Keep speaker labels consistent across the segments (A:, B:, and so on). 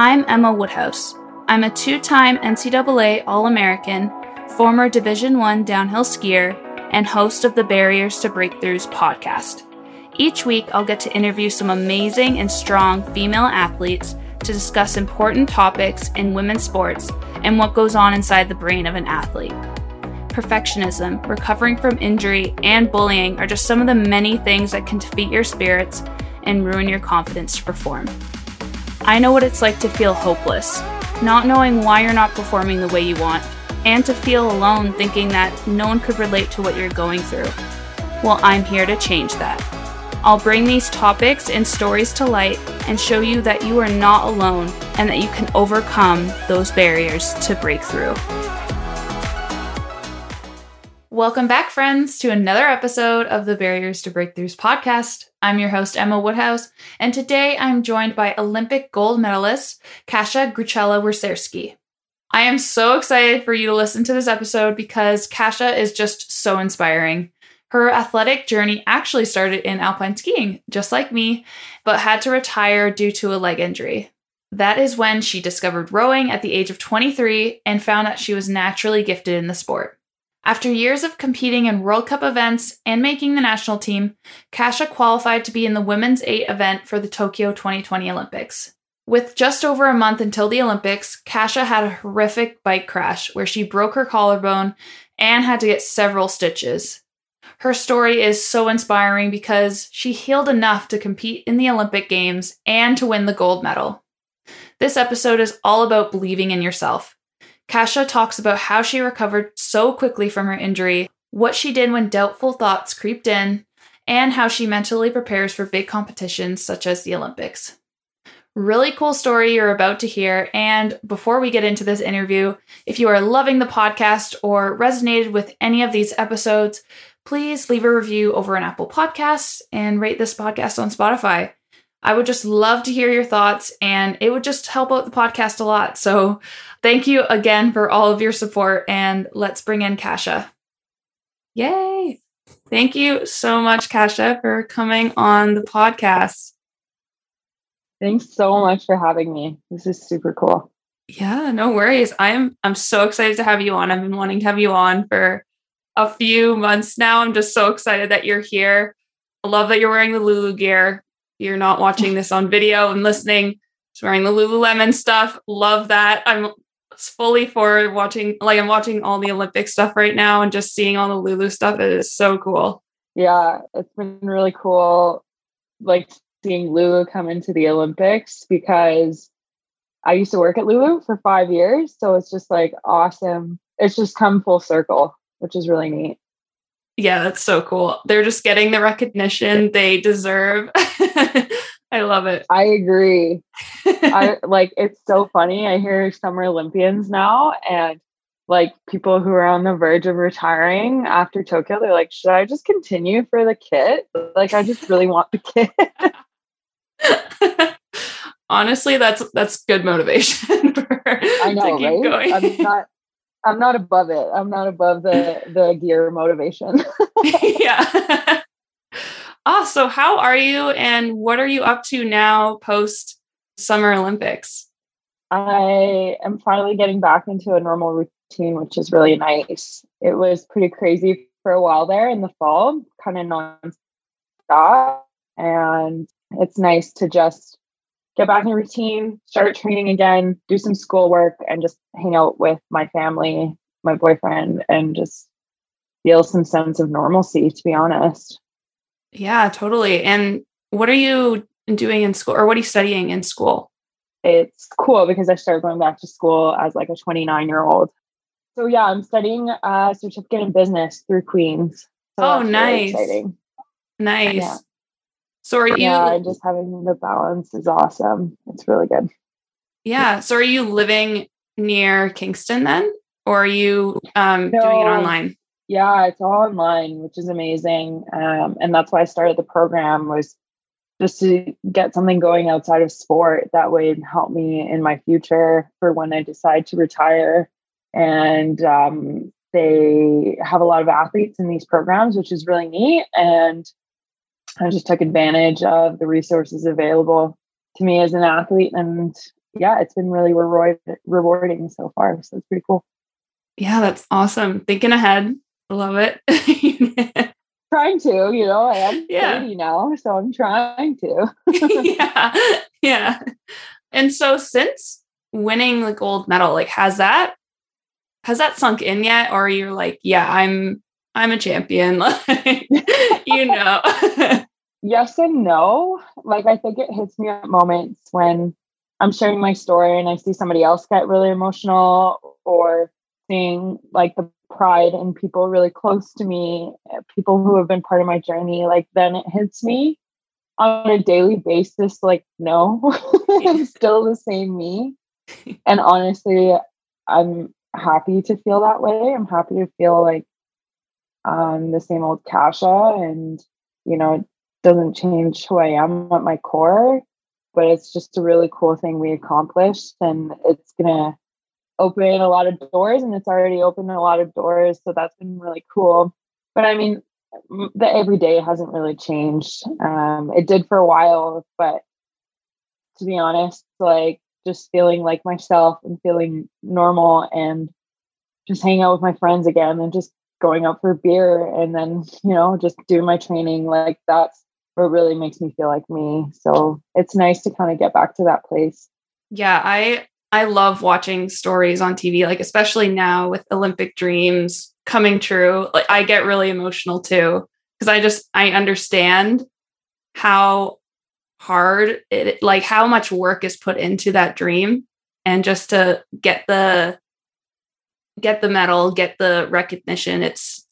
A: I'm Emma Woodhouse. I'm a two-time NCAA All-American, former Division 1 downhill skier, and host of the Barriers to Breakthroughs podcast. Each week, I'll get to interview some amazing and strong female athletes to discuss important topics in women's sports and what goes on inside the brain of an athlete. Perfectionism, recovering from injury, and bullying are just some of the many things that can defeat your spirits and ruin your confidence to perform. I know what it's like to feel hopeless, not knowing why you're not performing the way you want, and to feel alone thinking that no one could relate to what you're going through. Well, I'm here to change that. I'll bring these topics and stories to light and show you that you are not alone and that you can overcome those barriers to break through. Welcome back, friends, to another episode of the Barriers to Breakthroughs podcast. I'm your host, Emma Woodhouse, and today I'm joined by Olympic gold medalist Kasia Gruchalla-Wesierski. I am so excited for you to listen to this episode because Kasia is just so inspiring. Her athletic journey actually started in alpine skiing, just like me, but had to retire due to a leg injury. That is when she discovered rowing at the age of 23 and found that she was naturally gifted in the sport. After years of competing in World Cup events and making the national team, Kasia qualified to be in the women's 8 event for the Tokyo 2020 Olympics. With just over a month until the Olympics, Kasia had a horrific bike crash where she broke her collarbone and had to get several stitches. Her story is so inspiring because she healed enough to compete in the Olympic Games and to win the gold medal. This episode is all about believing in yourself. Kasia talks about how she recovered so quickly from her injury, what she did when doubtful thoughts creeped in, and how she mentally prepares for big competitions such as the Olympics. Really cool story you're about to hear. And before we get into this interview, if you are loving the podcast or resonated with any of these episodes, please leave a review over on Apple Podcasts and rate this podcast on Spotify. I would just love to hear your thoughts and it would just help out the podcast a lot. So, thank you again for all of your support and let's bring in Kasia. Yay! Thank you so much, Kasia, for coming on the podcast.
B: Thanks so much for having me. This is super cool.
A: Yeah, no worries. I'm I'm so excited to have you on. I've been wanting to have you on for a few months now. I'm just so excited that you're here. I love that you're wearing the Lulu gear. You're not watching this on video and listening. Just wearing the Lululemon stuff. Love that. I'm fully for watching like I'm watching all the Olympic stuff right now and just seeing all the Lulu stuff. It is so cool.
B: Yeah, it's been really cool like seeing Lulu come into the Olympics because I used to work at Lulu for five years. So it's just like awesome. It's just come full circle which is really neat.
A: Yeah, that's so cool. They're just getting the recognition they deserve. I love it.
B: I agree. I like it's so funny. I hear summer Olympians now and like people who are on the verge of retiring after Tokyo, they're like, should I just continue for the kit? Like I just really want the kit.
A: Honestly, that's that's good motivation for
B: I know, to keep right? going. I'm not I'm not above it. I'm not above the the gear motivation.
A: yeah. ah, so how are you and what are you up to now post Summer Olympics?
B: I am finally getting back into a normal routine, which is really nice. It was pretty crazy for a while there in the fall, kind of non-stop. And it's nice to just get back in routine, start training again, do some schoolwork, and just hang out with my family, my boyfriend, and just feel some sense of normalcy, to be honest.
A: Yeah, totally. And what are you doing in school or what are you studying in school?
B: It's cool because I started going back to school as like a 29 year old. So yeah, I'm studying a certificate in business through Queens.
A: So oh, nice. Really nice. Yeah. So are you
B: Yeah, just having the balance is awesome. It's really good.
A: Yeah. So are you living near Kingston then? Or are you um, no, doing it online?
B: Yeah, it's all online, which is amazing. Um, and that's why I started the program was just to get something going outside of sport that would help me in my future for when I decide to retire. And um, they have a lot of athletes in these programs, which is really neat. And I just took advantage of the resources available to me as an athlete and yeah, it's been really reward- rewarding so far. So it's pretty cool.
A: Yeah, that's awesome. Thinking ahead. Love it.
B: trying to, you know, I am
A: yeah.
B: 30 now, so I'm trying to.
A: yeah. Yeah. And so since winning the gold medal, like has that has that sunk in yet? Or you're like, yeah, I'm I'm a champion. Like you know.
B: Yes and no. Like I think it hits me at moments when I'm sharing my story and I see somebody else get really emotional or seeing like the pride in people really close to me, people who have been part of my journey, like then it hits me on a daily basis. Like, no, I'm still the same me. And honestly, I'm happy to feel that way. I'm happy to feel like um the same old Kasia and you know, doesn't change who I am at my core, but it's just a really cool thing we accomplished and it's gonna open a lot of doors and it's already opened a lot of doors. So that's been really cool. But I mean, the everyday hasn't really changed. Um, it did for a while, but to be honest, like just feeling like myself and feeling normal and just hanging out with my friends again and just going out for beer and then, you know, just doing my training. Like that's what really makes me feel like me. So it's nice to kind of get back to that place.
A: Yeah, I I love watching stories on TV, like especially now with Olympic dreams coming true. Like I get really emotional too because I just I understand how hard it like how much work is put into that dream and just to get the get the medal, get the recognition, it's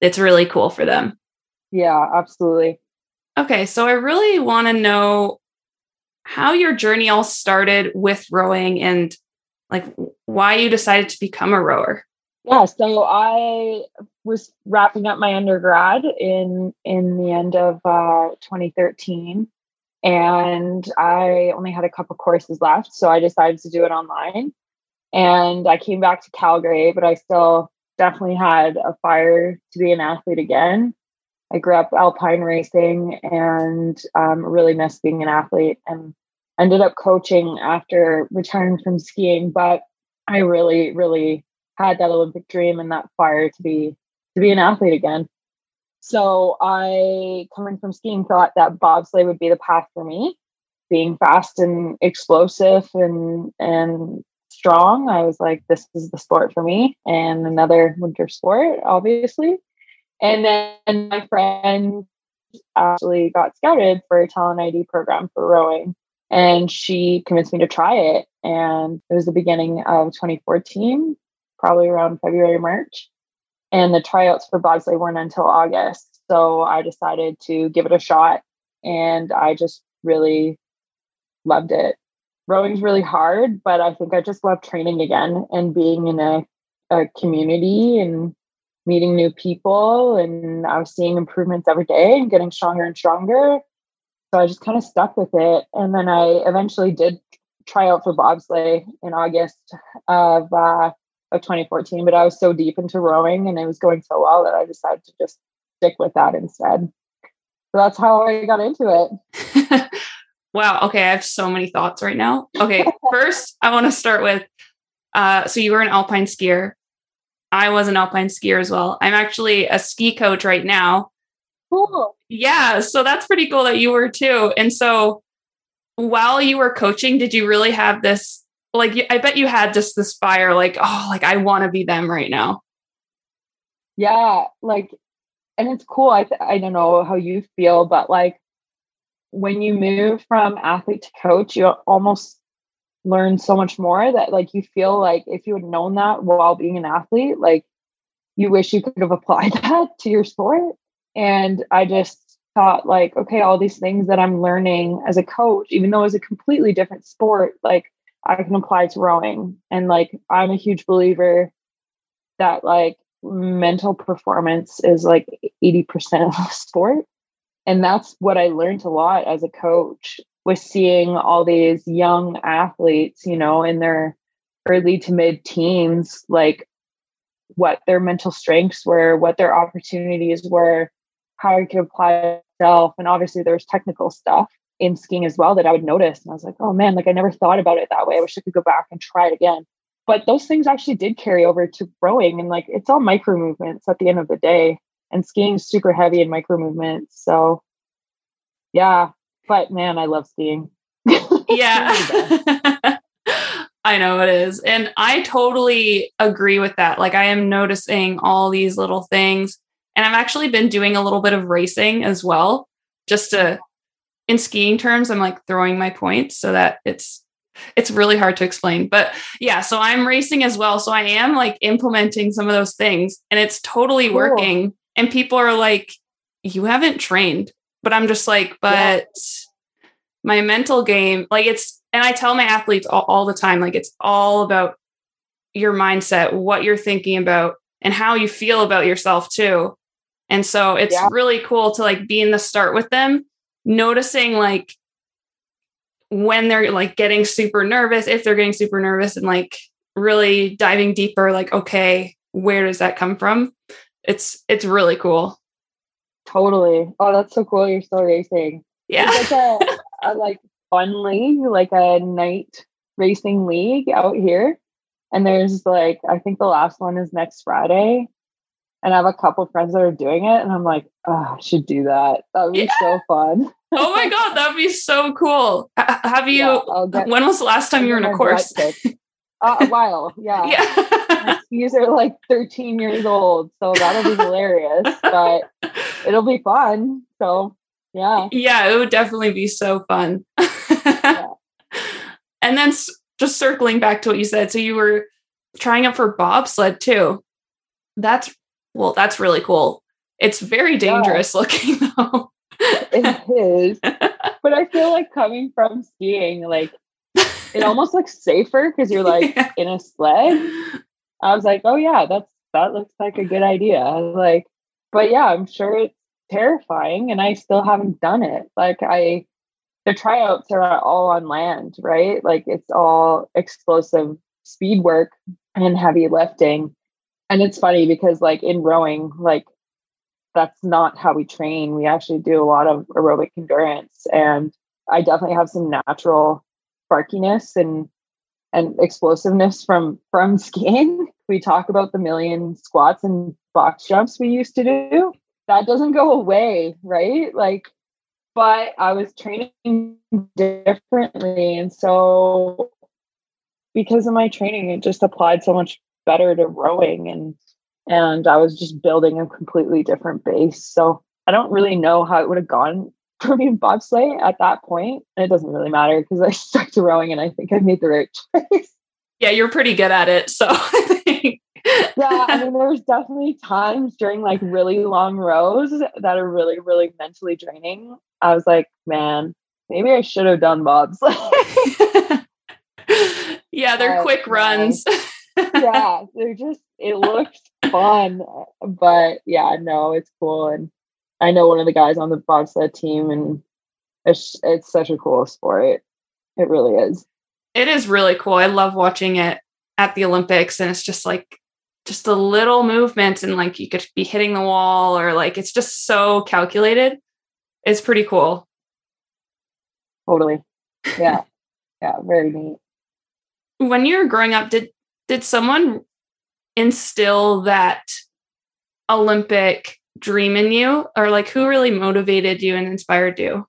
A: it's really cool for them.
B: Yeah, absolutely.
A: Okay, so I really want to know how your journey all started with rowing and like why you decided to become a rower.
B: Yeah, so I was wrapping up my undergrad in in the end of uh, 2013, and I only had a couple courses left, so I decided to do it online. And I came back to Calgary, but I still definitely had a fire to be an athlete again. I grew up alpine racing and um, really missed being an athlete and ended up coaching after retiring from skiing. But I really, really had that Olympic dream and that fire to be to be an athlete again. So I, coming from skiing, thought that bobsleigh would be the path for me. Being fast and explosive and and strong, I was like, this is the sport for me. And another winter sport, obviously. And then my friend actually got scouted for a talent ID program for rowing. And she convinced me to try it. And it was the beginning of 2014, probably around February, March. And the tryouts for bobsleigh weren't until August. So I decided to give it a shot. And I just really loved it. Rowing's really hard, but I think I just love training again and being in a, a community and meeting new people and I was seeing improvements every day and getting stronger and stronger. So I just kind of stuck with it. And then I eventually did try out for bobsleigh in August of uh, of 2014. But I was so deep into rowing and it was going so well that I decided to just stick with that instead. So that's how I got into
A: it. wow. Okay. I have so many thoughts right now. Okay. First, I want to start with uh, so you were an alpine skier I was an alpine skier as well. I'm actually a ski coach right now.
B: Cool.
A: Yeah. So that's pretty cool that you were too. And so while you were coaching, did you really have this? Like, I bet you had just this fire, like, oh, like I want to be them right now.
B: Yeah. Like, and it's cool. I, th- I don't know how you feel, but like when you move from athlete to coach, you almost learn so much more that like you feel like if you had known that while being an athlete, like you wish you could have applied that to your sport. And I just thought like, okay, all these things that I'm learning as a coach, even though it's a completely different sport, like I can apply to rowing. And like I'm a huge believer that like mental performance is like 80% of the sport. And that's what I learned a lot as a coach with seeing all these young athletes, you know, in their early to mid teens, like what their mental strengths were, what their opportunities were, how I could apply myself. And obviously there's technical stuff in skiing as well that I would notice. And I was like, oh man, like I never thought about it that way. I wish I could go back and try it again. But those things actually did carry over to rowing. And like it's all micro movements at the end of the day. And skiing is super heavy in micro movements. So yeah. But man, I love skiing.
A: yeah. I know it is. And I totally agree with that. Like I am noticing all these little things. And I've actually been doing a little bit of racing as well, just to in skiing terms, I'm like throwing my points so that it's it's really hard to explain. But yeah, so I'm racing as well. So I am like implementing some of those things and it's totally cool. working. And people are like, you haven't trained. But I'm just like, but yeah. my mental game, like it's, and I tell my athletes all, all the time, like it's all about your mindset, what you're thinking about, and how you feel about yourself too. And so it's yeah. really cool to like be in the start with them noticing like when they're like getting super nervous, if they're getting super nervous and like really diving deeper, like, okay, where does that come from? It's it's really cool.
B: Totally. Oh, that's so cool. You're still racing.
A: Yeah.
B: It's like a, a like fun league, like a night racing league out here. And there's like, I think the last one is next Friday and I have a couple friends that are doing it, and I'm like, oh, I should do that. That would be yeah. so fun.
A: oh my god, that'd be so cool. have you? Yeah, get, when was the last time you were in a course?
B: uh, a while, yeah. yeah. These are like 13 years old, so that'll be hilarious. But it'll be fun. So yeah,
A: yeah, it would definitely be so fun. yeah. And then just circling back to what you said, so you were trying out for bobsled too. That's well, that's really cool. It's very dangerous yeah. looking though.
B: it is. But I feel like coming from skiing, like it almost looks safer because you're like yeah. in a sled. I was like, oh yeah, that's that looks like a good idea. I was Like, but yeah, I'm sure it's terrifying and I still haven't done it. Like I the tryouts are all on land, right? Like it's all explosive speed work and heavy lifting and it's funny because like in rowing like that's not how we train we actually do a lot of aerobic endurance and i definitely have some natural sparkiness and and explosiveness from from skiing we talk about the million squats and box jumps we used to do that doesn't go away right like but i was training differently and so because of my training it just applied so much better to rowing and and I was just building a completely different base. So I don't really know how it would have gone for me in bobsleigh at that point. And it doesn't really matter because I stuck to rowing and I think I made the right choice.
A: Yeah, you're pretty good at it. So
B: yeah, I mean, there's definitely times during like really long rows that are really, really mentally draining. I was like, man, maybe I should have done bobsleigh.
A: yeah, they're quick runs
B: yeah, they're just it looks fun, but yeah, no, it's cool, and I know one of the guys on the bobsled team, and it's it's such a cool sport. It really is.
A: It is really cool. I love watching it at the Olympics, and it's just like just the little movements, and like you could be hitting the wall, or like it's just so calculated. It's pretty cool.
B: Totally. Yeah. yeah. Very neat.
A: When you were growing up, did did someone instill that Olympic dream in you? Or like who really motivated you and inspired you?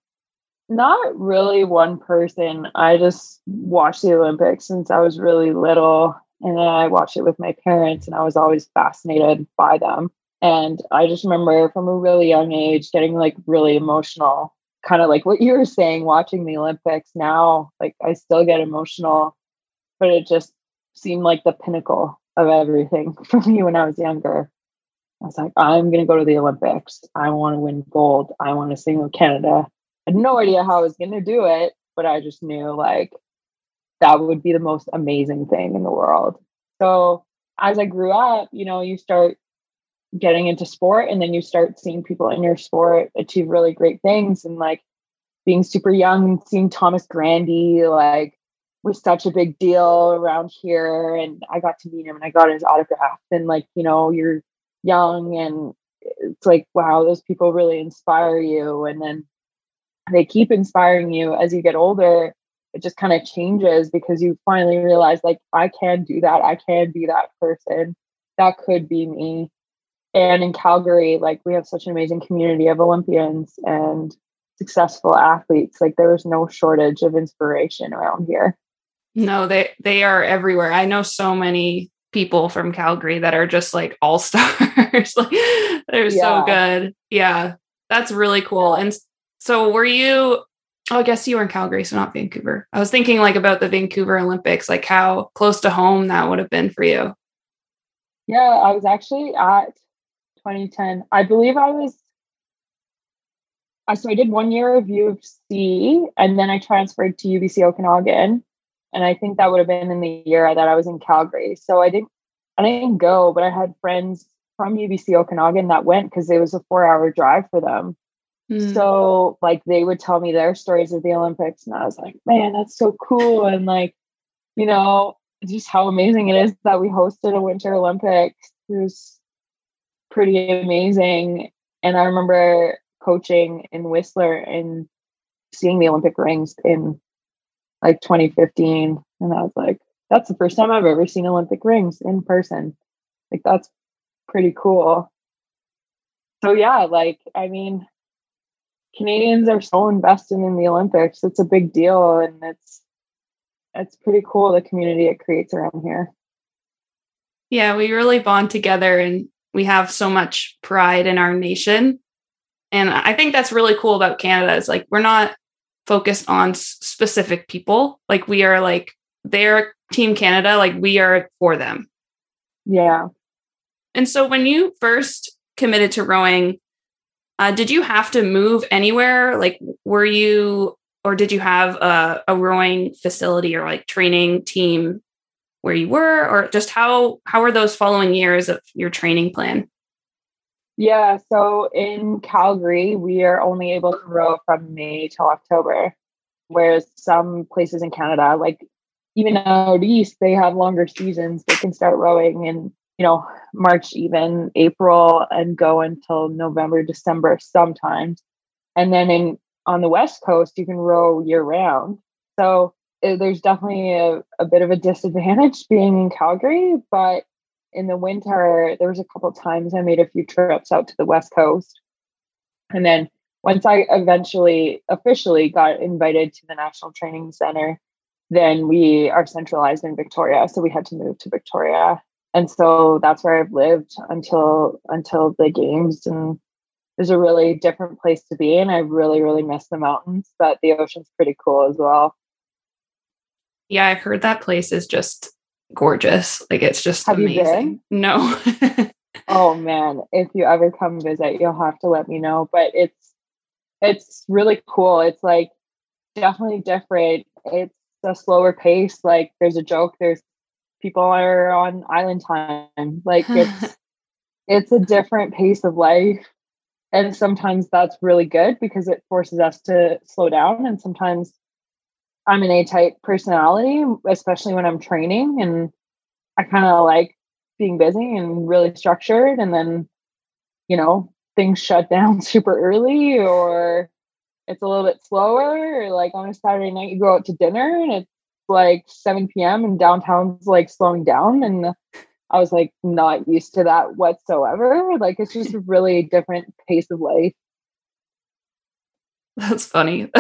B: Not really one person. I just watched the Olympics since I was really little. And then I watched it with my parents, and I was always fascinated by them. And I just remember from a really young age getting like really emotional, kind of like what you were saying, watching the Olympics now. Like I still get emotional, but it just seemed like the pinnacle of everything for me when I was younger. I was like, I'm going to go to the Olympics. I want to win gold. I want to sing with Canada. I had no idea how I was going to do it, but I just knew like that would be the most amazing thing in the world. So as I grew up, you know, you start getting into sport and then you start seeing people in your sport achieve really great things and like being super young, and seeing Thomas Grandi, like was such a big deal around here and I got to meet him and I got his autograph and like you know you're young and it's like wow those people really inspire you and then they keep inspiring you as you get older. It just kind of changes because you finally realize, like, I can do that. I can be that person. That could be me. And in Calgary, like, we have such an amazing community of Olympians and successful athletes. Like, there is no shortage of inspiration around here.
A: No, they they are everywhere. I know so many people from Calgary that are just like all stars. like they're yeah. so good. Yeah. That's really cool. And so were you oh, I guess you were in Calgary, so not Vancouver. I was thinking like about the Vancouver Olympics, like how close to home that would have been for you.
B: Yeah, I was actually at 2010. I believe I was I so I did one year of U of C and then I transferred to UBC Okanagan and I think that would have been in the year that I was in Calgary. So I didn't I didn't go, but I had friends from UBC Okanagan that went because it was a four hour drive for them. Mm. So like they would tell me their stories of the Olympics, and I was like, man, that's so cool. And like, you know, just how amazing it is that we hosted a Winter Olympics. It was pretty amazing. And I remember coaching in Whistler and seeing the Olympic rings in like 2015. And I was like, that's the first time I've ever seen Olympic rings in person. Like, that's pretty cool. So, yeah, like, I mean, Canadians are so invested in the Olympics. It's a big deal. And it's, it's pretty cool the community it creates around here.
A: Yeah, we really bond together and we have so much pride in our nation. And I think that's really cool about Canada is like we're not focused on specific people. Like we are like they're Team Canada, like we are for them.
B: Yeah.
A: And so when you first committed to rowing, uh, did you have to move anywhere? Like were you or did you have a, a rowing facility or like training team where you were or just how how were those following years of your training plan?
B: Yeah, so in Calgary, we are only able to row from May till October, whereas some places in Canada, like even out east, they have longer seasons. They can start rowing in, you know, March, even April, and go until November, December sometimes. And then in on the west coast, you can row year round. So eh, there's definitely a, a bit of a disadvantage being in Calgary, but in the winter, there was a couple times I made a few trips out to the West Coast. And then once I eventually officially got invited to the National Training Center, then we are centralized in Victoria. So we had to move to Victoria. And so that's where I've lived until until the games. And there's a really different place to be. And I really, really miss the mountains, but the ocean's pretty cool as well.
A: Yeah, I've heard that place is just gorgeous. Like it's just
B: have
A: amazing. No.
B: oh man, if you ever come visit, you'll have to let me know. But it's it's really cool. It's like definitely different. It's a slower pace. Like there's a joke. There's people are on island time. Like it's it's a different pace of life. And sometimes that's really good because it forces us to slow down. And sometimes I'm an A type personality, especially when I'm training. And I kind of like being busy and really structured. And then, you know, things shut down super early or it's a little bit slower. Or like on a Saturday night, you go out to dinner and it's like 7 p.m. and downtown's like slowing down. And I was like not used to that whatsoever. Like it's just a really different pace of life.
A: That's funny.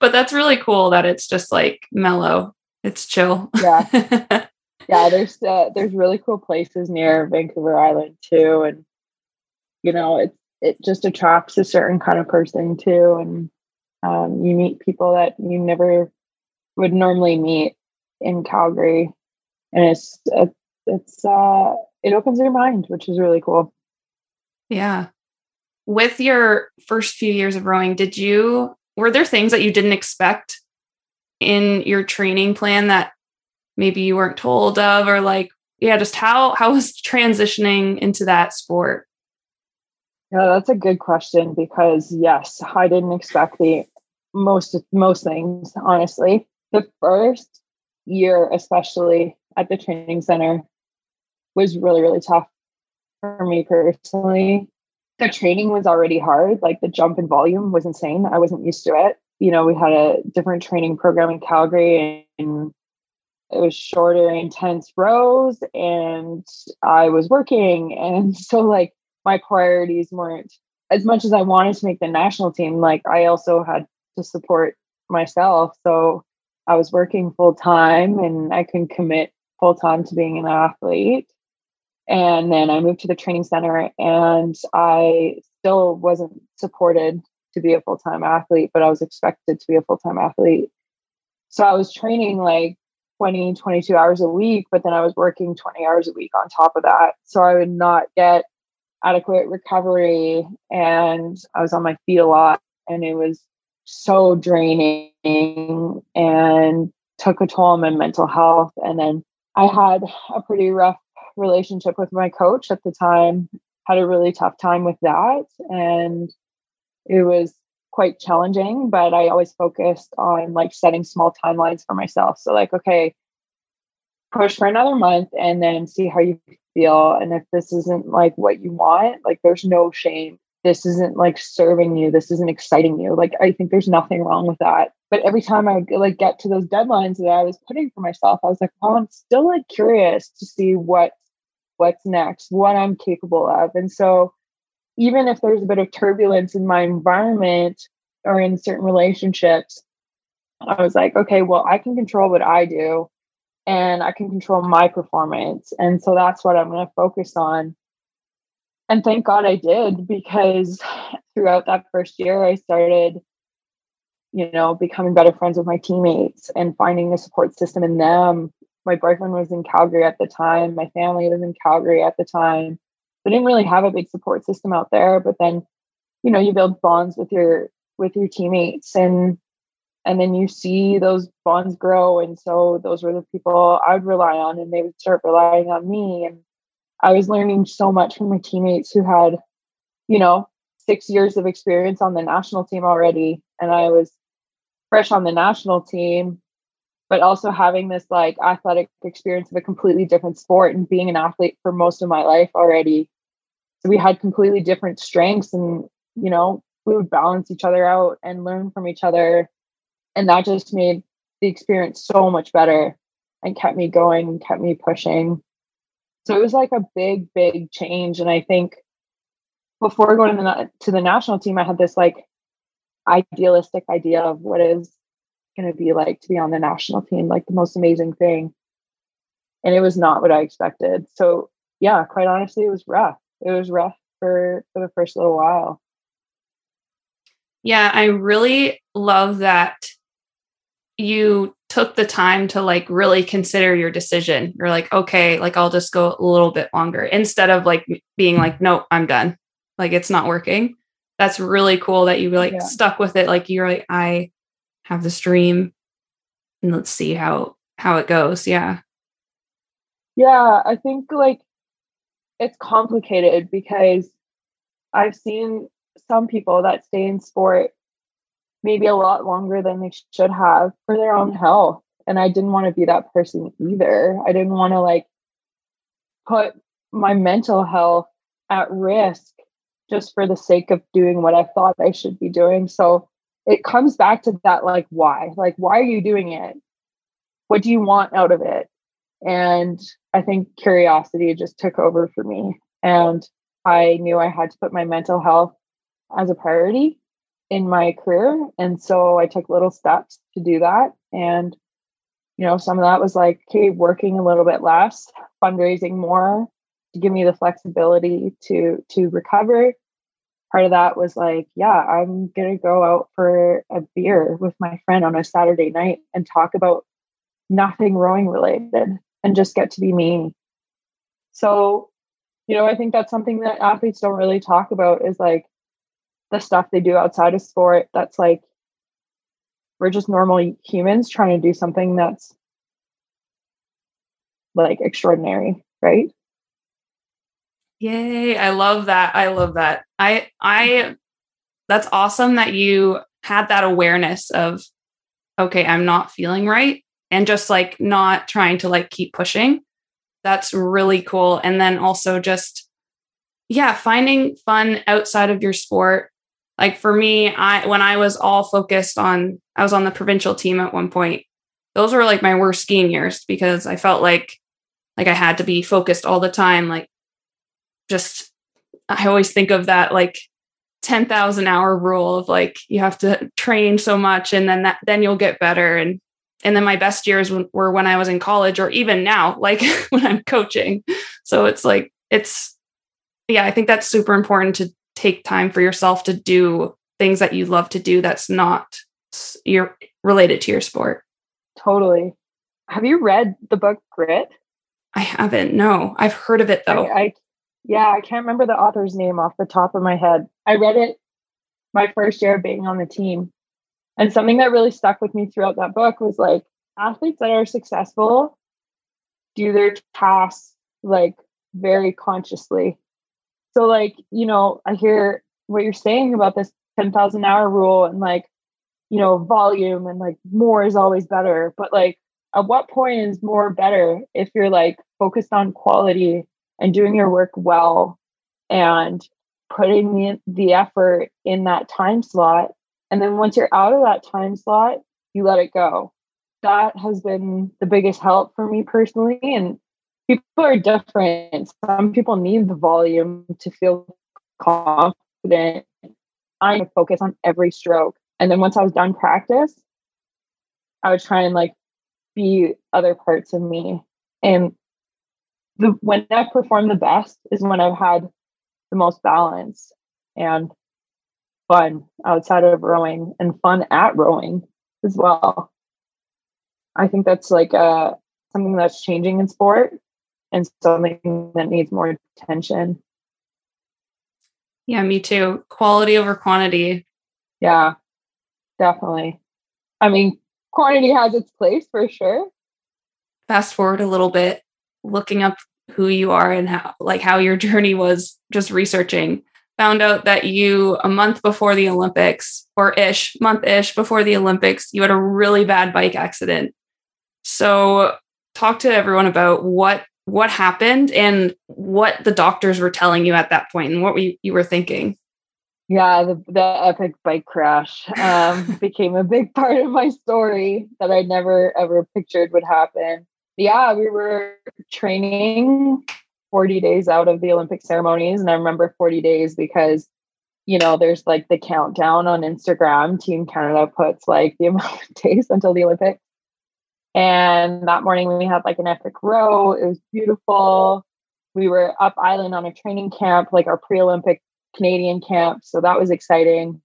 A: but that's really cool that it's just like mellow. It's chill.
B: yeah. Yeah, there's uh, there's really cool places near Vancouver Island too and you know, it it just attracts a certain kind of person too and um, you meet people that you never would normally meet in Calgary and it's it's uh it opens your mind, which is really cool.
A: Yeah with your first few years of rowing, did you were there things that you didn't expect in your training plan that maybe you weren't told of or like yeah, just how how was transitioning into that sport?
B: Yeah, that's a good question because yes, I didn't expect the most most things, honestly. The first year, especially at the training center, was really, really tough for me personally the training was already hard. Like the jump in volume was insane. I wasn't used to it. You know, we had a different training program in Calgary and it was shorter, intense rows, and I was working. And so, like, my priorities weren't as much as I wanted to make the national team, like, I also had to support myself. So, I was working full time and I couldn't commit full time to being an athlete. And then I moved to the training center and I still wasn't supported to be a full time athlete, but I was expected to be a full time athlete. So I was training like 20, 22 hours a week, but then I was working 20 hours a week on top of that. So I would not get adequate recovery and I was on my feet a lot and it was so draining and took a toll on my mental health. And then I had a pretty rough relationship with my coach at the time, had a really tough time with that. And it was quite challenging, but I always focused on like setting small timelines for myself. So, like, okay, push for another month and then see how you feel. And if this isn't like what you want, like, there's no shame. This isn't like serving you. This isn't exciting you. Like, I think there's nothing wrong with that. But every time I like get to those deadlines that I was putting for myself, I was like, well, I'm still like curious to see what what's next, what I'm capable of. And so even if there's a bit of turbulence in my environment or in certain relationships, I was like, okay, well, I can control what I do and I can control my performance. And so that's what I'm going to focus on. And thank God I did because throughout that first year, I started, you know, becoming better friends with my teammates and finding a support system in them. My boyfriend was in Calgary at the time, my family was in Calgary at the time. I didn't really have a big support system out there but then you know you build bonds with your with your teammates and and then you see those bonds grow. And so those were the people i would rely on and they would start relying on me. And i was learning so much from my teammates who had you know six years of experience on the national team already and i was fresh on the national team but also having this like athletic experience of a completely different sport and being an athlete for most of my life already. So we had completely different strengths and, you know, we would balance each other out and learn from each other. And that just made the experience so much better and kept me going and kept me pushing. So it was like a big, big change. And I think before going to the, to the national team, I had this like idealistic idea of what is going to be like to be on the national team, like the most amazing thing. And it was not what I expected. So yeah, quite honestly, it was rough. It was rough for for the first little while.
A: Yeah, I really love that you took the time to like really consider your decision. You're like, okay, like I'll just go a little bit longer instead of like being like, nope, I'm done. Like it's not working. That's really cool that you like yeah. stuck with it. Like you're like, I have the stream and let's see how how it goes yeah
B: yeah i think like it's complicated because i've seen some people that stay in sport maybe a lot longer than they should have for their own health. And i didn't want to be that person either. I didn't want to like put my mental health at risk just for the sake of doing what i thought i should be doing. So it comes back to that like why? Like why are you doing it? What do you want out of it? And i think curiosity just took over for me. And i knew i had to put my mental health as a priority in my career and so i took little steps to do that and you know some of that was like okay working a little bit less fundraising more to give me the flexibility to to recover part of that was like, yeah, I'm to go out for a beer with my friend on a Saturday night and talk about nothing rowing related and just get to be me. So, you know, I think that's something that athletes don't really talk about is like the stuff they do outside of sport that's like we're just normal humans trying to do something that's like extraordinary, right?
A: Yay, I love that. I love that. I I that's awesome that you had that awareness of okay, I'm not feeling right and just like not trying to like keep pushing. That's really cool. And then also just yeah, finding fun outside of your sport. Like for me, I when I was all focused on I was on the provincial team at one point. Those were like my worst skiing years because I felt like like I had to be focused all the time like just I always think of that like 10,000 hour rule of like you have to train so much and then that then you'll get better and and then my best years were when I was in college or even now like when I'm coaching so it's like it's yeah I think that's super important to take time for yourself to do things that you love to do that's not you're related to your sport
B: totally have you read the book grit
A: I haven't no I've heard of it though
B: I, I yeah, I can't remember the author's name off the top of my head. I read it my first year of being on the team. And something that really stuck with me throughout that book was like athletes that are successful do their tasks like very consciously. So, like, you know, I hear what you're saying about this 10,000 hour rule and like, you know, volume and like more is always better. But like, at what point is more better if you're like focused on quality and doing your work well and putting the, the effort in that time slot. And then once you're out of that time slot, you let it go. That has been the biggest help for me personally. And people are different. Some people need the volume to feel confident. I focus on every stroke. And then once I was done practice, I would try and like be other parts of me. And the when I've performed the best is when I've had the most balance and fun outside of rowing and fun at rowing as well. I think that's like uh, something that's changing in sport and something that needs more attention.
A: Yeah, me too. Quality over quantity.
B: Yeah, definitely. I mean, quantity has its place for sure.
A: Fast forward a little bit, looking up who you are and how like how your journey was just researching found out that you a month before the olympics or ish month ish before the olympics you had a really bad bike accident so talk to everyone about what what happened and what the doctors were telling you at that point and what you, you were thinking
B: yeah the, the epic bike crash um, became a big part of my story that i never ever pictured would happen yeah, we were training 40 days out of the Olympic ceremonies. And I remember 40 days because, you know, there's like the countdown on Instagram. Team Canada puts like the amount of days until the Olympics. And that morning we had like an epic row. It was beautiful. We were up island on a training camp, like our pre Olympic Canadian camp. So that was exciting.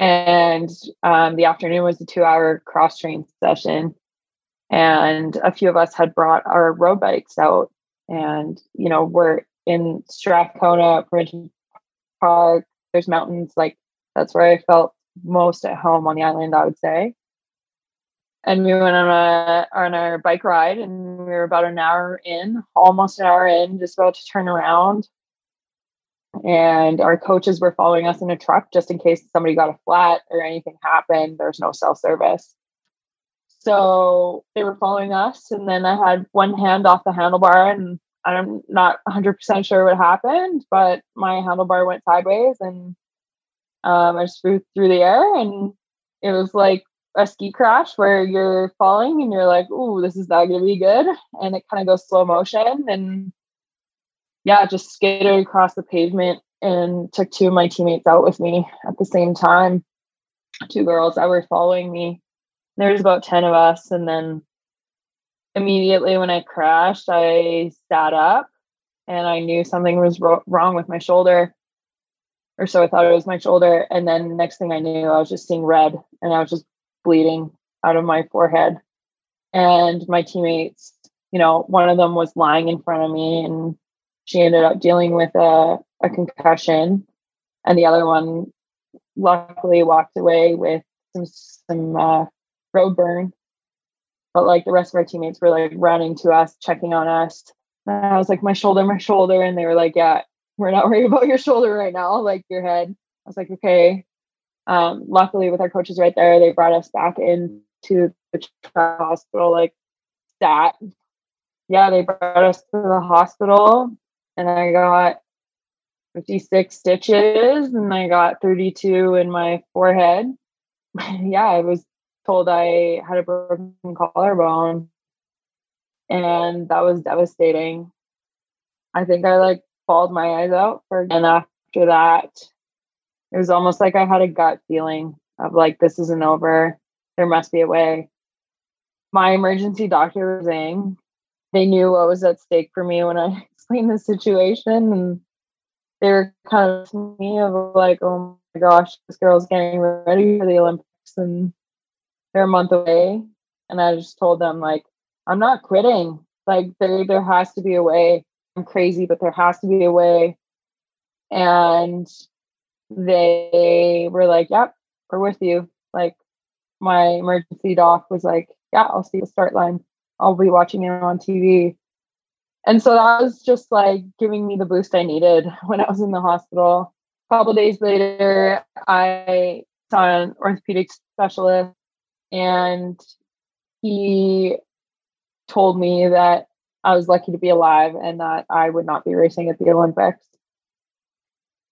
B: And um, the afternoon was a two hour cross train session and a few of us had brought our road bikes out and you know we're in strathcona provincial park there's mountains like that's where i felt most at home on the island i would say and we went on a on our bike ride and we were about an hour in almost an hour in just about to turn around. And our coaches were following us in a truck just in case somebody got a flat or anything happened. There's no cell service. So they were following us, and then I had one hand off the handlebar, and I'm not 100% sure what happened, but my handlebar went sideways and um, I just flew through the air, and it was like a ski crash where you're falling and you're like, "Ooh, this is not going to be good," and it kind of goes slow motion, and yeah, just skated across the pavement and took two of my teammates out with me at the same time. Two girls that were following me There was about 10 of us and then immediately when i crashed i sat up and i knew something was ro- wrong with my shoulder or so i thought it was my shoulder and then next thing i knew i was just seeing red and i was just bleeding out of my forehead and my teammates you know one of them was lying in front of me and she ended up dealing with a, a concussion and the other one luckily walked away with some some uh, road burn. But like the rest of our teammates were like running to us, checking on us. And I was like, my shoulder, my shoulder. And they were like, yeah, we're not worried about your shoulder right now, like your head. I was like, okay. Um, luckily, with our coaches right there, they brought us back into the hospital, like that. Yeah, they brought us to the hospital, and I got 56 stitches and I got 32 in my forehead. yeah, I was told I had a broken collarbone and that was devastating. I think I like bawled my eyes out for and after that it was almost like I had a gut feeling of like this isn't over. There must be a way. My emergency doctor was saying they knew what was at stake for me when I explained the situation and they were kind of me of like, oh my gosh, this girl's getting ready for the Olympics and they're a month away. And I just told them like, I'm not quitting. Like there there has to be a way. I'm crazy, but there has to be a way. And they were like, Yep, we're with you. Like my emergency doc was like, Yeah, I'll see the start line. I'll be watching it on TV. And so that was just like giving me the boost I needed when I was in the hospital. A couple days later, I saw an orthopedic specialist and he told me that I was lucky to be alive and that I would not be racing at the Olympics.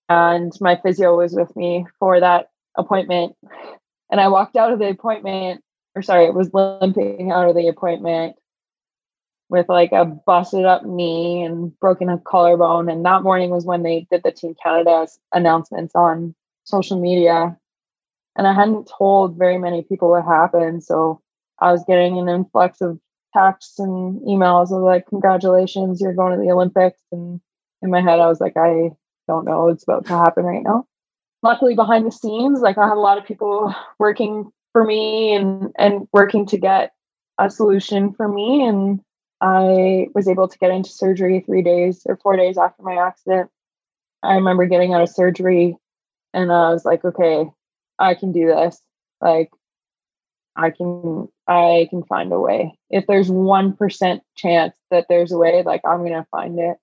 B: And my physio was with me for that appointment. And I walked out of the appointment, or sorry, it was limping out of the appointment with like a busted up knee and broken a collarbone. And that morning was when they did the Team Canada announcements on social media. And I hadn't told very many people what happened. So I was getting an influx of texts and emails of like, congratulations, you're going to the Olympics. And in my head, I was like, I don't know what's about to happen right now. Luckily, behind the scenes, like I have a lot of people working for me and and working to get a solution for me. And I was able to get into surgery three days or four days after my accident. I remember getting out of surgery and I was like, okay, I can do this. Like, I can, I can find a way. If there's 1% chance that there's a way, like, I'm to find it.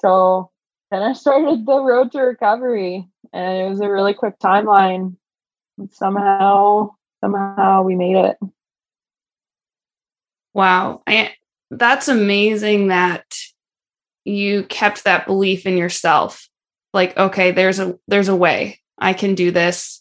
B: So then I started the road to recovery and it was a really quick timeline. Somehow, somehow we made it.
A: Wow. I, that's amazing that you kept that belief in yourself. Like, okay, there's a there's a way. I can do this.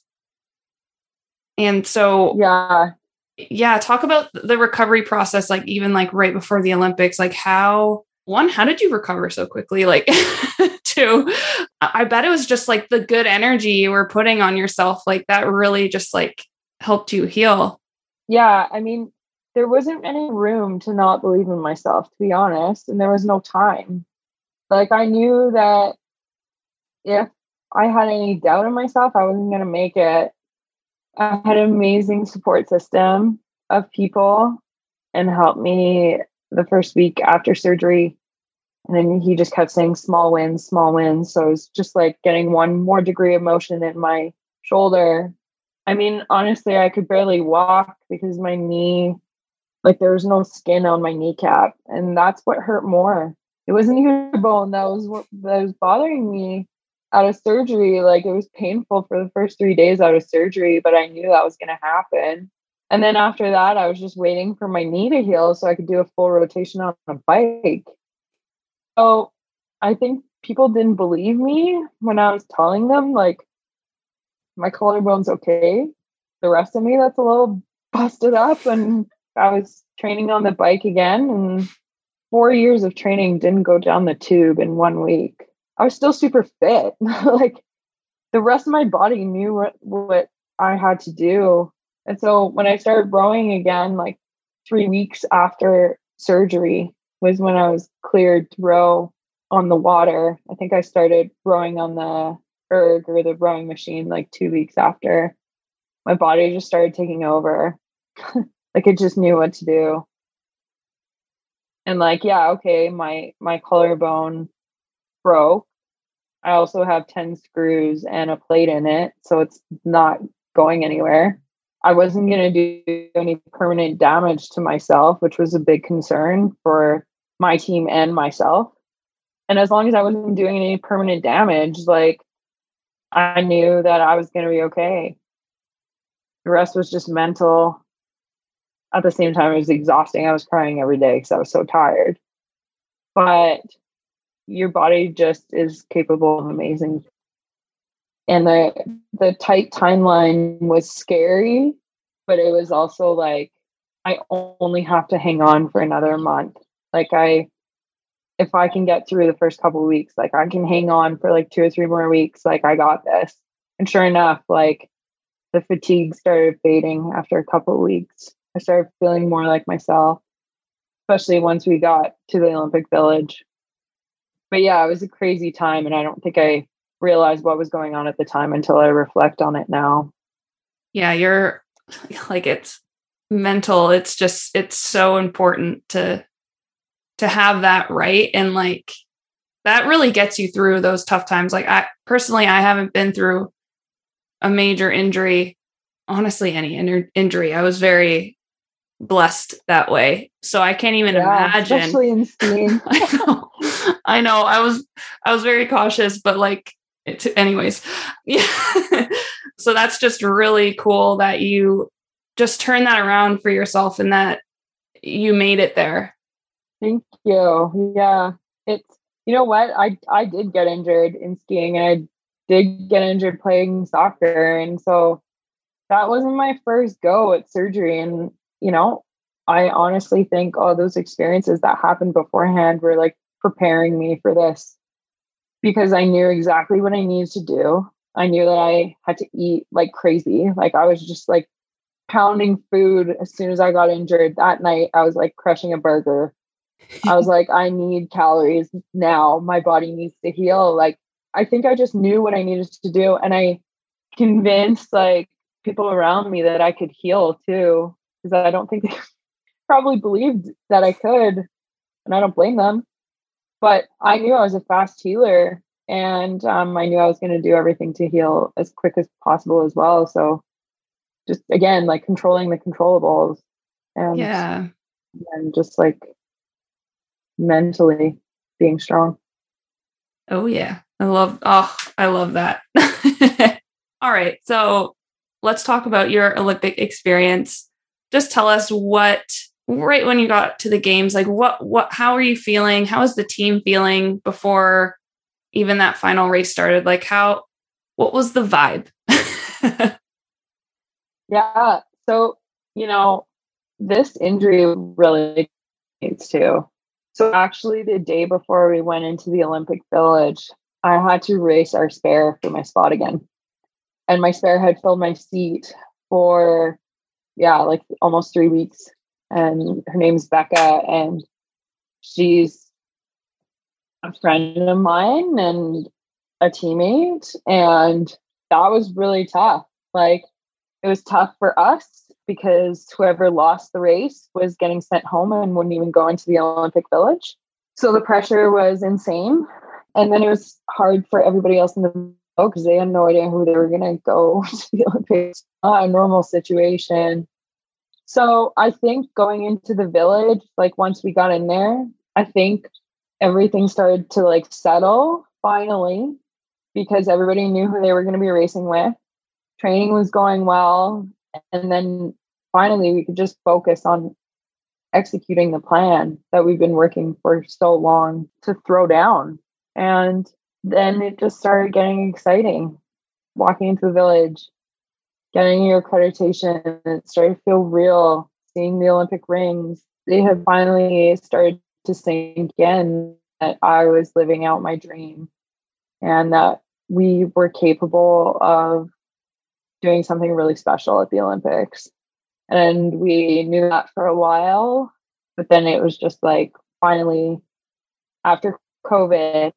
A: And so
B: Yeah.
A: Yeah, talk about the recovery process like even like right before the Olympics, like how one, how did you recover so quickly? Like two, I bet it was just like the good energy you were putting on yourself like that really just like helped you heal.
B: Yeah, I mean, there wasn't any room to not believe in myself, to be honest. And there was no time. Like, I knew that if I had any doubt in myself, I wasn't going to make it. I had an amazing support system of people and helped me the first week after surgery. And then he just kept saying small wins, small wins. So it was just like getting one more degree of motion in my shoulder. I mean, honestly, I could barely walk because my knee like there was no skin on my kneecap, and that's what hurt more. It wasn't even a bone that was what that was bothering me out of surgery. Like it was painful for the first three days out of surgery, but I knew that was going to happen. And then after that, I was just waiting for my knee to heal so I could do a full rotation on a bike. So I think people didn't believe me when I was telling them, like, my collarbone's okay. The rest of me that's a little busted up and I was training on the bike again, and four years of training didn't go down the tube in one week. I was still super fit. like the rest of my body knew what what I had to do. And so when I started rowing again, like three weeks after surgery was when I was cleared to row on the water. I think I started rowing on the erg or the rowing machine like two weeks after. My body just started taking over. like it just knew what to do and like yeah okay my my collarbone broke i also have 10 screws and a plate in it so it's not going anywhere i wasn't going to do any permanent damage to myself which was a big concern for my team and myself and as long as i wasn't doing any permanent damage like i knew that i was going to be okay the rest was just mental at the same time, it was exhausting. I was crying every day because I was so tired. But your body just is capable of amazing. And the the tight timeline was scary, but it was also like I only have to hang on for another month. Like I if I can get through the first couple weeks, like I can hang on for like two or three more weeks, like I got this. And sure enough, like the fatigue started fading after a couple weeks. I started feeling more like myself, especially once we got to the Olympic Village. But yeah, it was a crazy time. And I don't think I realized what was going on at the time until I reflect on it now.
A: Yeah, you're like it's mental. It's just, it's so important to to have that right and like that really gets you through those tough times. Like i personally i haven't been through a major injury honestly any in- injury. I was very blessed that way. So i can't even yeah, imagine.
B: especially in skiing.
A: I, know, I know i was i was very cautious but like it, anyways. Yeah. So that's just really cool that you just turn that around for yourself and that you made it there.
B: Thank you. Yeah. It's you know what? I i did get injured in skiing and i did get injured playing soccer. And so that wasn't my first go at surgery. And, you know, I honestly think all those experiences that happened beforehand were like preparing me for this because I knew exactly what I needed to do. I knew that I had to eat like crazy. Like I was just like pounding food as soon as I got injured that night. I was like crushing a burger. I was like, I need calories now. My body needs to heal. Like I think I just knew what I needed to do. And I convinced like people around me that I could heal too. Because I don't think they probably believed that I could. And I don't blame them. But I knew I was a fast healer. And um, I knew I was going to do everything to heal as quick as possible as well. So just again, like controlling the controllables. And,
A: yeah.
B: And just like mentally being strong.
A: Oh, yeah. I love, oh, I love that. All right. So let's talk about your Olympic experience. Just tell us what, right when you got to the games, like what, what, how are you feeling? How is the team feeling before even that final race started? Like, how, what was the vibe?
B: yeah. So, you know, this injury really needs to. So, actually, the day before we went into the Olympic Village, I had to race our spare for my spot again. And my spare had filled my seat for, yeah, like almost three weeks. And her name's Becca, and she's a friend of mine and a teammate. And that was really tough. Like, it was tough for us because whoever lost the race was getting sent home and wouldn't even go into the Olympic Village. So the pressure was insane. And then it was hard for everybody else in the boat because they had no idea who they were going to go to the Olympics. Not a normal situation. So I think going into the village, like once we got in there, I think everything started to like settle finally because everybody knew who they were going to be racing with. Training was going well. And then finally we could just focus on executing the plan that we've been working for so long to throw down and then it just started getting exciting. Walking into the village, getting your accreditation, it started to feel real. Seeing the Olympic rings, they had finally started to sink in that I was living out my dream and that we were capable of doing something really special at the Olympics. And we knew that for a while, but then it was just like finally after COVID,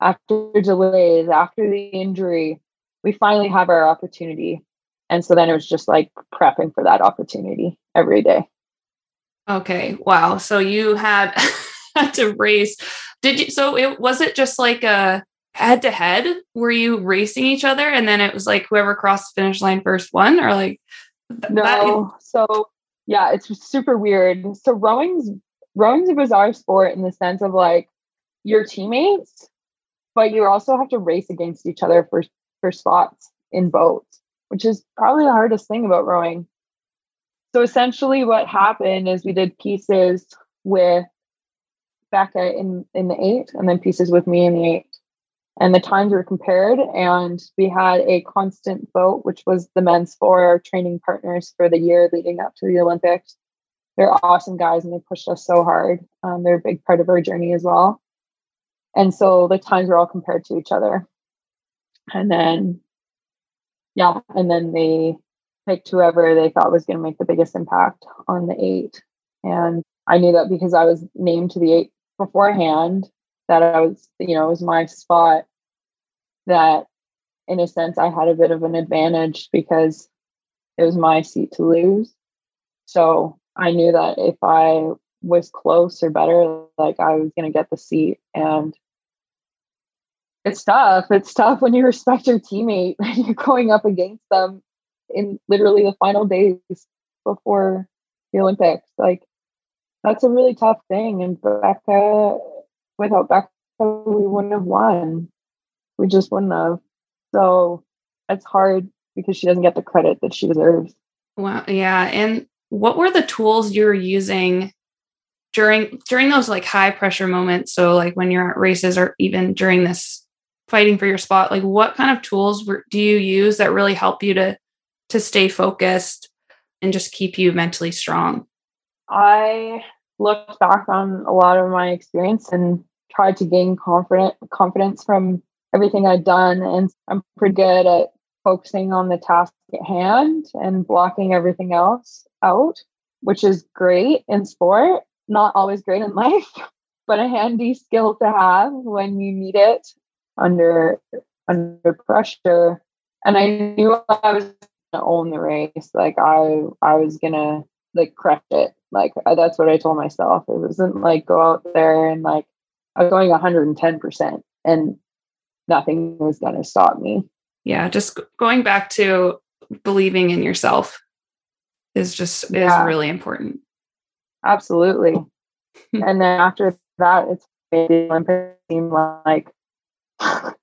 B: after delays, after the injury, we finally have our opportunity. And so then it was just like prepping for that opportunity every day.
A: Okay. Wow. So you had had to race. Did you so it was it just like a head to head? Were you racing each other and then it was like whoever crossed the finish line first won or like
B: No. so yeah, it's super weird. So rowing's rowing's a bizarre sport in the sense of like your teammates, but you also have to race against each other for for spots in boats, which is probably the hardest thing about rowing. So essentially, what happened is we did pieces with Becca in in the eight, and then pieces with me in the eight. And the times were compared, and we had a constant vote, which was the men's four training partners for the year leading up to the Olympics. They're awesome guys, and they pushed us so hard. Um, they're a big part of our journey as well. And so the times were all compared to each other. And then, yeah, and then they picked whoever they thought was going to make the biggest impact on the eight. And I knew that because I was named to the eight beforehand, that I was, you know, it was my spot that in a sense I had a bit of an advantage because it was my seat to lose. So I knew that if I was close or better, like I was going to get the seat. And it's tough. It's tough when you respect your teammate and you're going up against them in literally the final days before the Olympics. Like that's a really tough thing. And Becca, without Becca, we wouldn't have won. We just wouldn't have. So it's hard because she doesn't get the credit that she deserves.
A: Wow. Yeah. And what were the tools you were using during during those like high pressure moments? So like when you're at races or even during this fighting for your spot, like what kind of tools do you use that really help you to to stay focused and just keep you mentally strong?
B: I looked back on a lot of my experience and tried to gain confident confidence from everything I'd done. And I'm pretty good at focusing on the task at hand and blocking everything else out, which is great in sport, not always great in life, but a handy skill to have when you need it under under pressure. And I knew I was gonna own the race. Like I I was gonna like crush it. Like that's what I told myself. It wasn't like go out there and like I was going 110% and nothing was to stop me.
A: Yeah, just going back to believing in yourself is just yeah. is really important.
B: Absolutely. and then after that, it's made the Olympics seem like a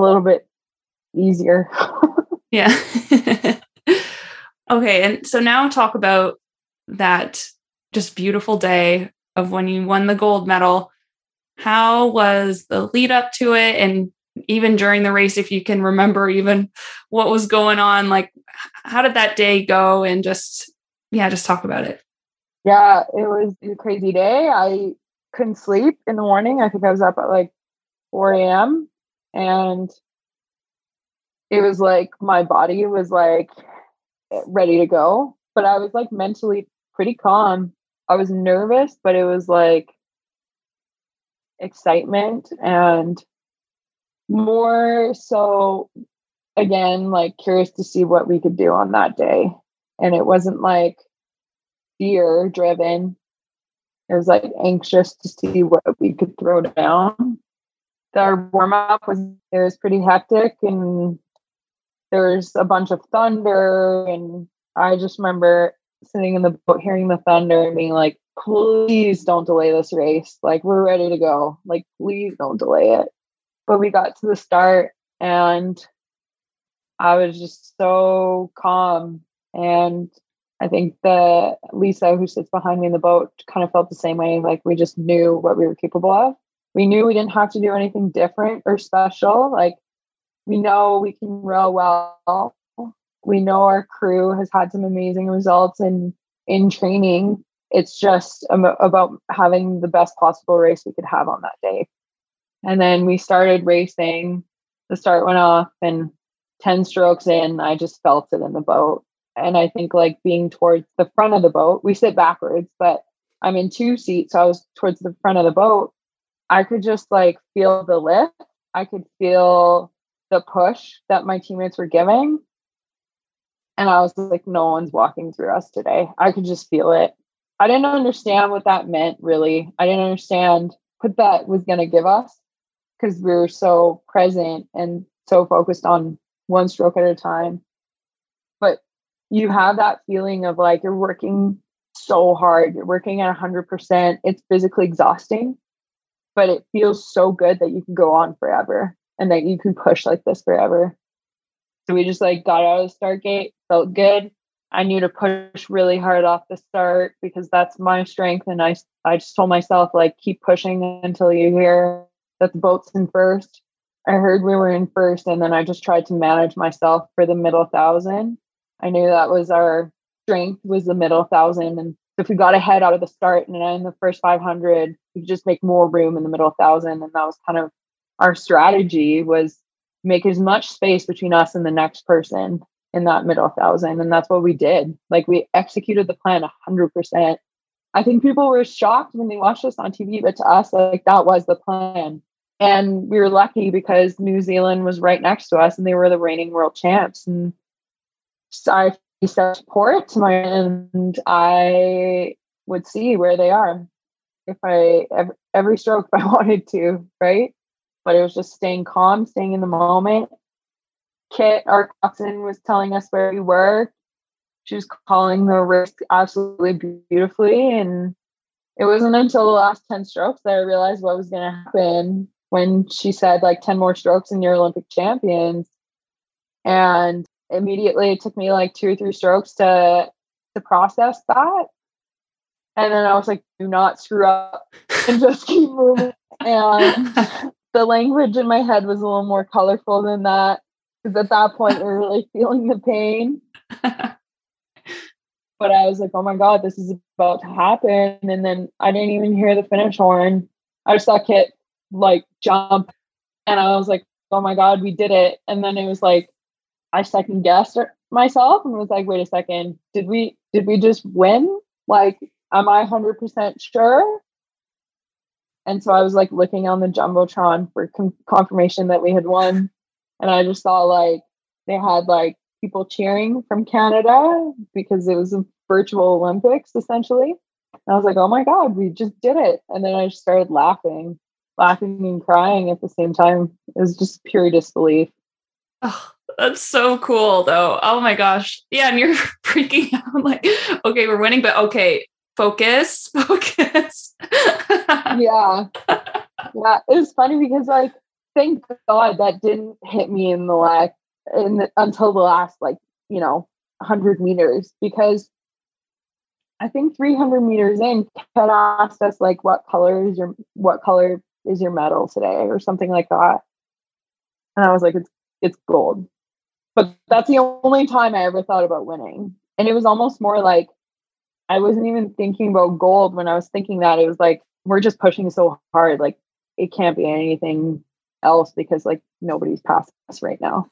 B: little bit easier.
A: yeah. okay, and so now talk about that just beautiful day of when you won the gold medal. How was the lead up to it and even during the race if you can remember even what was going on like how did that day go and just yeah just talk about it
B: yeah it was a crazy day i couldn't sleep in the morning i think i was up at like 4 a.m and it was like my body was like ready to go but i was like mentally pretty calm. I was nervous but it was like excitement and more so again like curious to see what we could do on that day. And it wasn't like fear driven it was like anxious to see what we could throw down our warm up was it was pretty hectic and there's a bunch of thunder and i just remember sitting in the boat hearing the thunder and being like please don't delay this race like we're ready to go like please don't delay it but we got to the start and I was just so calm. And I think that Lisa, who sits behind me in the boat, kind of felt the same way. Like we just knew what we were capable of. We knew we didn't have to do anything different or special. Like we know we can row well. We know our crew has had some amazing results in in training. It's just about having the best possible race we could have on that day. And then we started racing. The start went off, and 10 strokes in, I just felt it in the boat. And I think like being towards the front of the boat, we sit backwards, but I'm in two seats. So I was towards the front of the boat. I could just like feel the lift. I could feel the push that my teammates were giving. And I was like, no one's walking through us today. I could just feel it. I didn't understand what that meant really. I didn't understand what that was going to give us because we were so present and so focused on one stroke at a time. But you have that feeling of like you're working so hard, you're working at 100%. It's physically exhausting, but it feels so good that you can go on forever and that you can push like this forever. So we just like got out of the start gate, felt good. I knew to push really hard off the start because that's my strength. And I, I just told myself, like, keep pushing until you hear that the boat's in first. I heard we were in first, and then I just tried to manage myself for the middle thousand. I knew that was our strength was the middle thousand, and if we got ahead out of the start and in the first 500, we could just make more room in the middle thousand, and that was kind of our strategy was make as much space between us and the next person in that middle thousand. And that's what we did. Like we executed the plan 100%. I think people were shocked when they watched us on TV, but to us, like that was the plan. And we were lucky because New Zealand was right next to us and they were the reigning world champs. And so I set support and I would see where they are if I every, every stroke if I wanted to, right? But it was just staying calm, staying in the moment, Kit, our coxswain, was telling us where we were. She was calling the risk absolutely beautifully. And it wasn't until the last 10 strokes that I realized what was going to happen when she said, like, 10 more strokes and you're Olympic champions. And immediately it took me like two or three strokes to to process that. And then I was like, do not screw up and just keep moving. And the language in my head was a little more colorful than that because at that point we're really feeling the pain. but I was like, oh my God, this is about to happen. And then I didn't even hear the finish horn. I just saw Kit like jump and I was like, oh my God, we did it. And then it was like, I second guessed myself and was like, wait a second, did we did we just win? Like, am I hundred percent sure? And so I was like looking on the jumbotron for com- confirmation that we had won, and I just saw like they had like people cheering from Canada because it was a virtual Olympics essentially. And I was like, oh my God, we just did it. And then I just started laughing, laughing and crying at the same time. It was just pure disbelief.
A: Oh, that's so cool though. Oh my gosh. Yeah, and you're freaking out like, okay, we're winning, but okay, focus, focus.
B: yeah. Yeah. It was funny because like thank God that didn't hit me in the leg in the, until the last like, you know, 100 meters because I think 300 meters in, Ted asked us like, "What color is your what color is your medal today?" or something like that, and I was like, "It's it's gold." But that's the only time I ever thought about winning. And it was almost more like I wasn't even thinking about gold when I was thinking that. It was like, we're just pushing so hard. Like, it can't be anything else because, like, nobody's past us right now.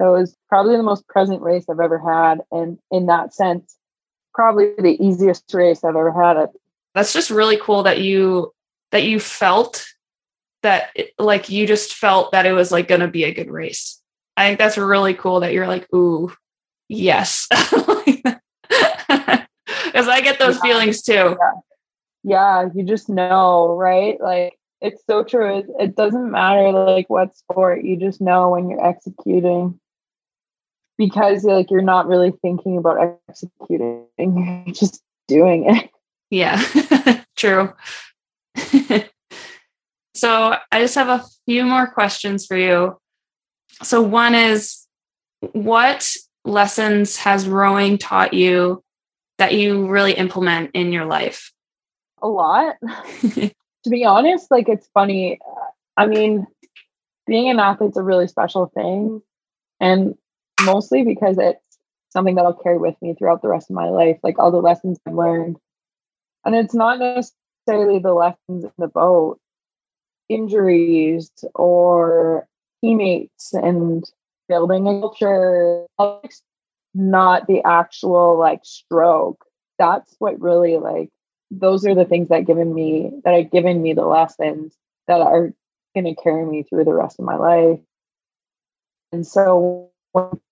B: So it was probably the most present race I've ever had. And in that sense, probably the easiest race I've ever had.
A: That's just really cool that you that you felt that it, like you just felt that it was like going to be a good race I think that's really cool that you're like, ooh, yes. Because I get those yeah. feelings too.
B: Yeah. yeah, you just know, right? Like it's so true. It, it doesn't matter like what sport, you just know when you're executing because like you're not really thinking about executing, you're just doing it.
A: Yeah, true. so I just have a few more questions for you. So, one is what lessons has rowing taught you that you really implement in your life?
B: A lot. to be honest, like it's funny. I mean, being an athlete's a really special thing. And mostly because it's something that I'll carry with me throughout the rest of my life, like all the lessons I've learned. And it's not necessarily the lessons in the boat, injuries or teammates and building a culture, not the actual like stroke. That's what really like those are the things that given me that have given me the lessons that are going to carry me through the rest of my life. And so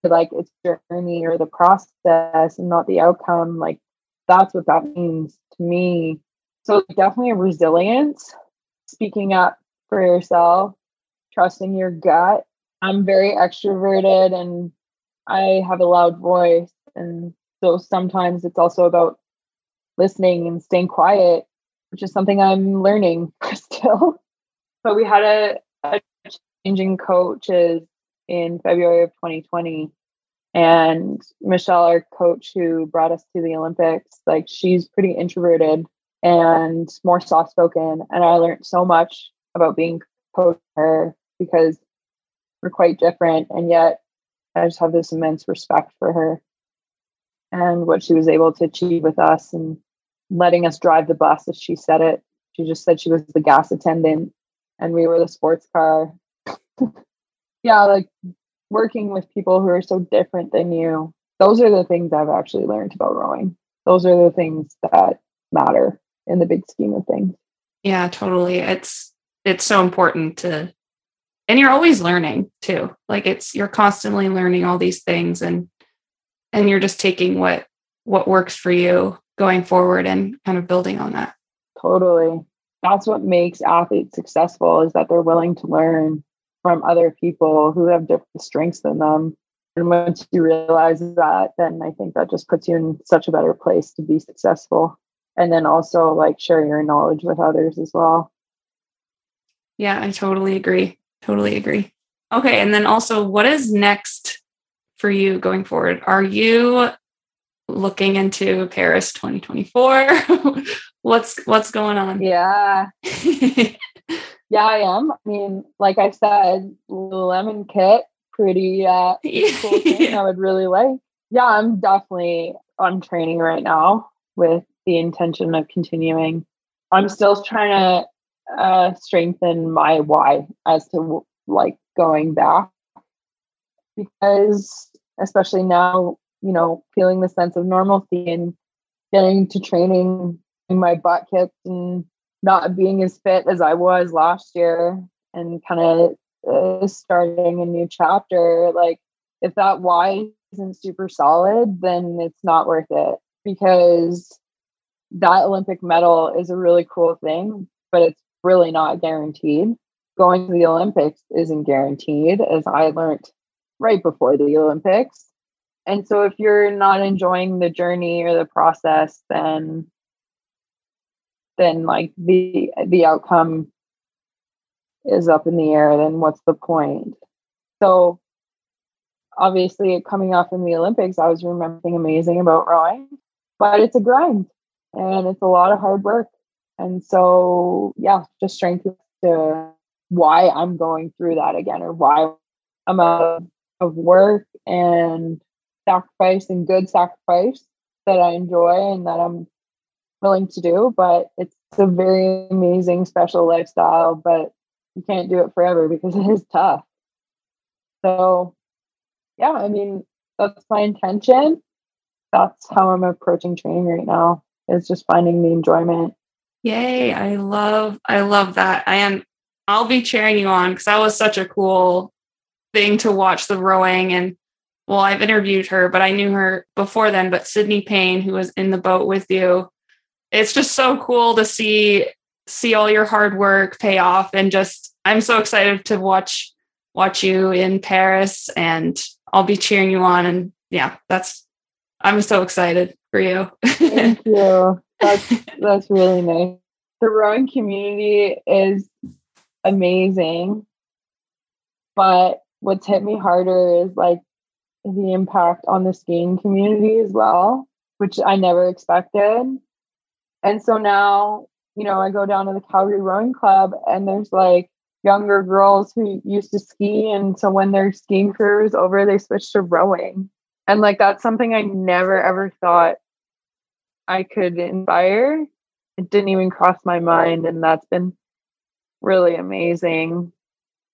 B: like it's journey or the process and not the outcome, like that's what that means to me. So definitely resilience, speaking up for yourself, trusting your gut. I'm very extroverted and I have a loud voice. And so sometimes it's also about listening and staying quiet, which is something I'm learning still. But we had a, a changing coaches in February of 2020. And Michelle, our coach who brought us to the Olympics, like she's pretty introverted and more soft spoken. And I learned so much about being coach her because we're quite different. And yet I just have this immense respect for her and what she was able to achieve with us and letting us drive the bus, as she said it. She just said she was the gas attendant and we were the sports car. yeah, like working with people who are so different than you. Those are the things I've actually learned about rowing. Those are the things that matter in the big scheme of things.
A: Yeah, totally. It's it's so important to and you're always learning too. Like it's you're constantly learning all these things and and you're just taking what what works for you going forward and kind of building on that.
B: Totally. That's what makes athletes successful is that they're willing to learn from other people who have different strengths than them. And once you realize that, then I think that just puts you in such a better place to be successful. And then also like share your knowledge with others as well.
A: Yeah, I totally agree. Totally agree. Okay. And then also, what is next for you going forward? Are you looking into Paris 2024? what's what's going on?
B: Yeah. yeah, I am. I mean, like I said, lemon kit, pretty uh cool thing I would really like. Yeah, I'm definitely on training right now with the intention of continuing. I'm still trying to uh strengthen my why as to like going back because especially now you know, feeling the sense of normalcy and getting to training my butt kicked and not being as fit as I was last year and kind of uh, starting a new chapter. Like, if that why isn't super solid, then it's not worth it because that Olympic medal is a really cool thing, but it's really not guaranteed. Going to the Olympics isn't guaranteed, as I learned right before the Olympics. And so if you're not enjoying the journey or the process, then then like the the outcome is up in the air, then what's the point? So obviously coming off in the Olympics, I was remembering amazing about rowing, but it's a grind and it's a lot of hard work. And so yeah, just strength to why I'm going through that again or why I'm out of work and sacrifice and good sacrifice that I enjoy and that I'm willing to do. But it's a very amazing, special lifestyle, but you can't do it forever because it is tough. So, yeah, I mean, that's my intention. That's how I'm approaching training right now. Is just finding the enjoyment.
A: Yay! I love, I love that. I am. I'll be cheering you on because that was such a cool thing to watch the rowing and well, I've interviewed her, but I knew her before then. But Sydney Payne, who was in the boat with you, it's just so cool to see see all your hard work pay off, and just I'm so excited to watch watch you in Paris, and I'll be cheering you on. And yeah, that's I'm so excited for you.
B: Thank you. That's that's really nice. The rowing community is amazing, but what's hit me harder is like the impact on the skiing community as well, which I never expected. And so now, you know, I go down to the Calgary Rowing Club and there's like younger girls who used to ski. And so when their skiing career over, they switch to rowing. And like that's something I never ever thought I could inspire. It didn't even cross my mind. And that's been really amazing.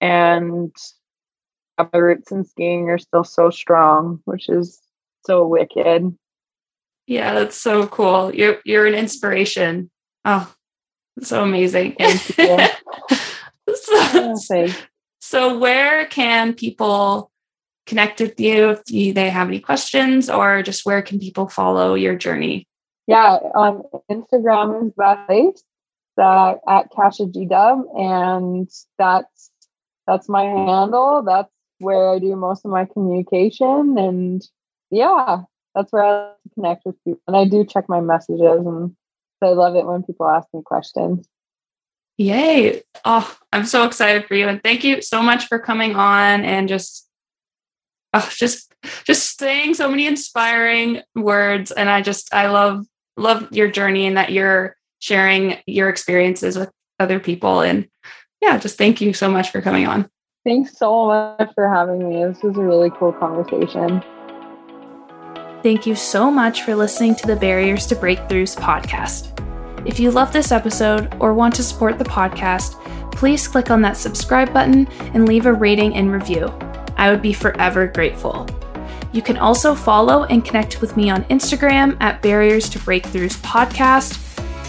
B: And my roots in skiing are still so strong, which is so wicked.
A: Yeah, that's so cool. You're you're an inspiration. Oh, so amazing. so, oh, so, where can people connect with you if they have any questions, or just where can people follow your journey?
B: Yeah, on Instagram is that place that at Kasia G Dub, and that's that's my handle. That's where I do most of my communication. And yeah, that's where I connect with people. And I do check my messages and I love it when people ask me questions.
A: Yay. Oh, I'm so excited for you. And thank you so much for coming on and just oh, just just saying so many inspiring words. And I just I love love your journey and that you're sharing your experiences with other people. And yeah, just thank you so much for coming on.
B: Thanks so much for having me. This was a really cool conversation.
A: Thank you so much for listening to the Barriers to Breakthroughs podcast. If you love this episode or want to support the podcast, please click on that subscribe button and leave a rating and review. I would be forever grateful. You can also follow and connect with me on Instagram at Barriers to Breakthroughs Podcast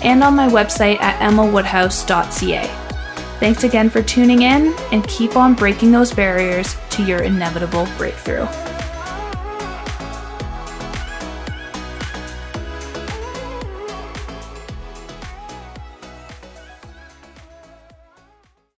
A: and on my website at emmawoodhouse.ca. Thanks again for tuning in and keep on breaking those barriers to your inevitable breakthrough.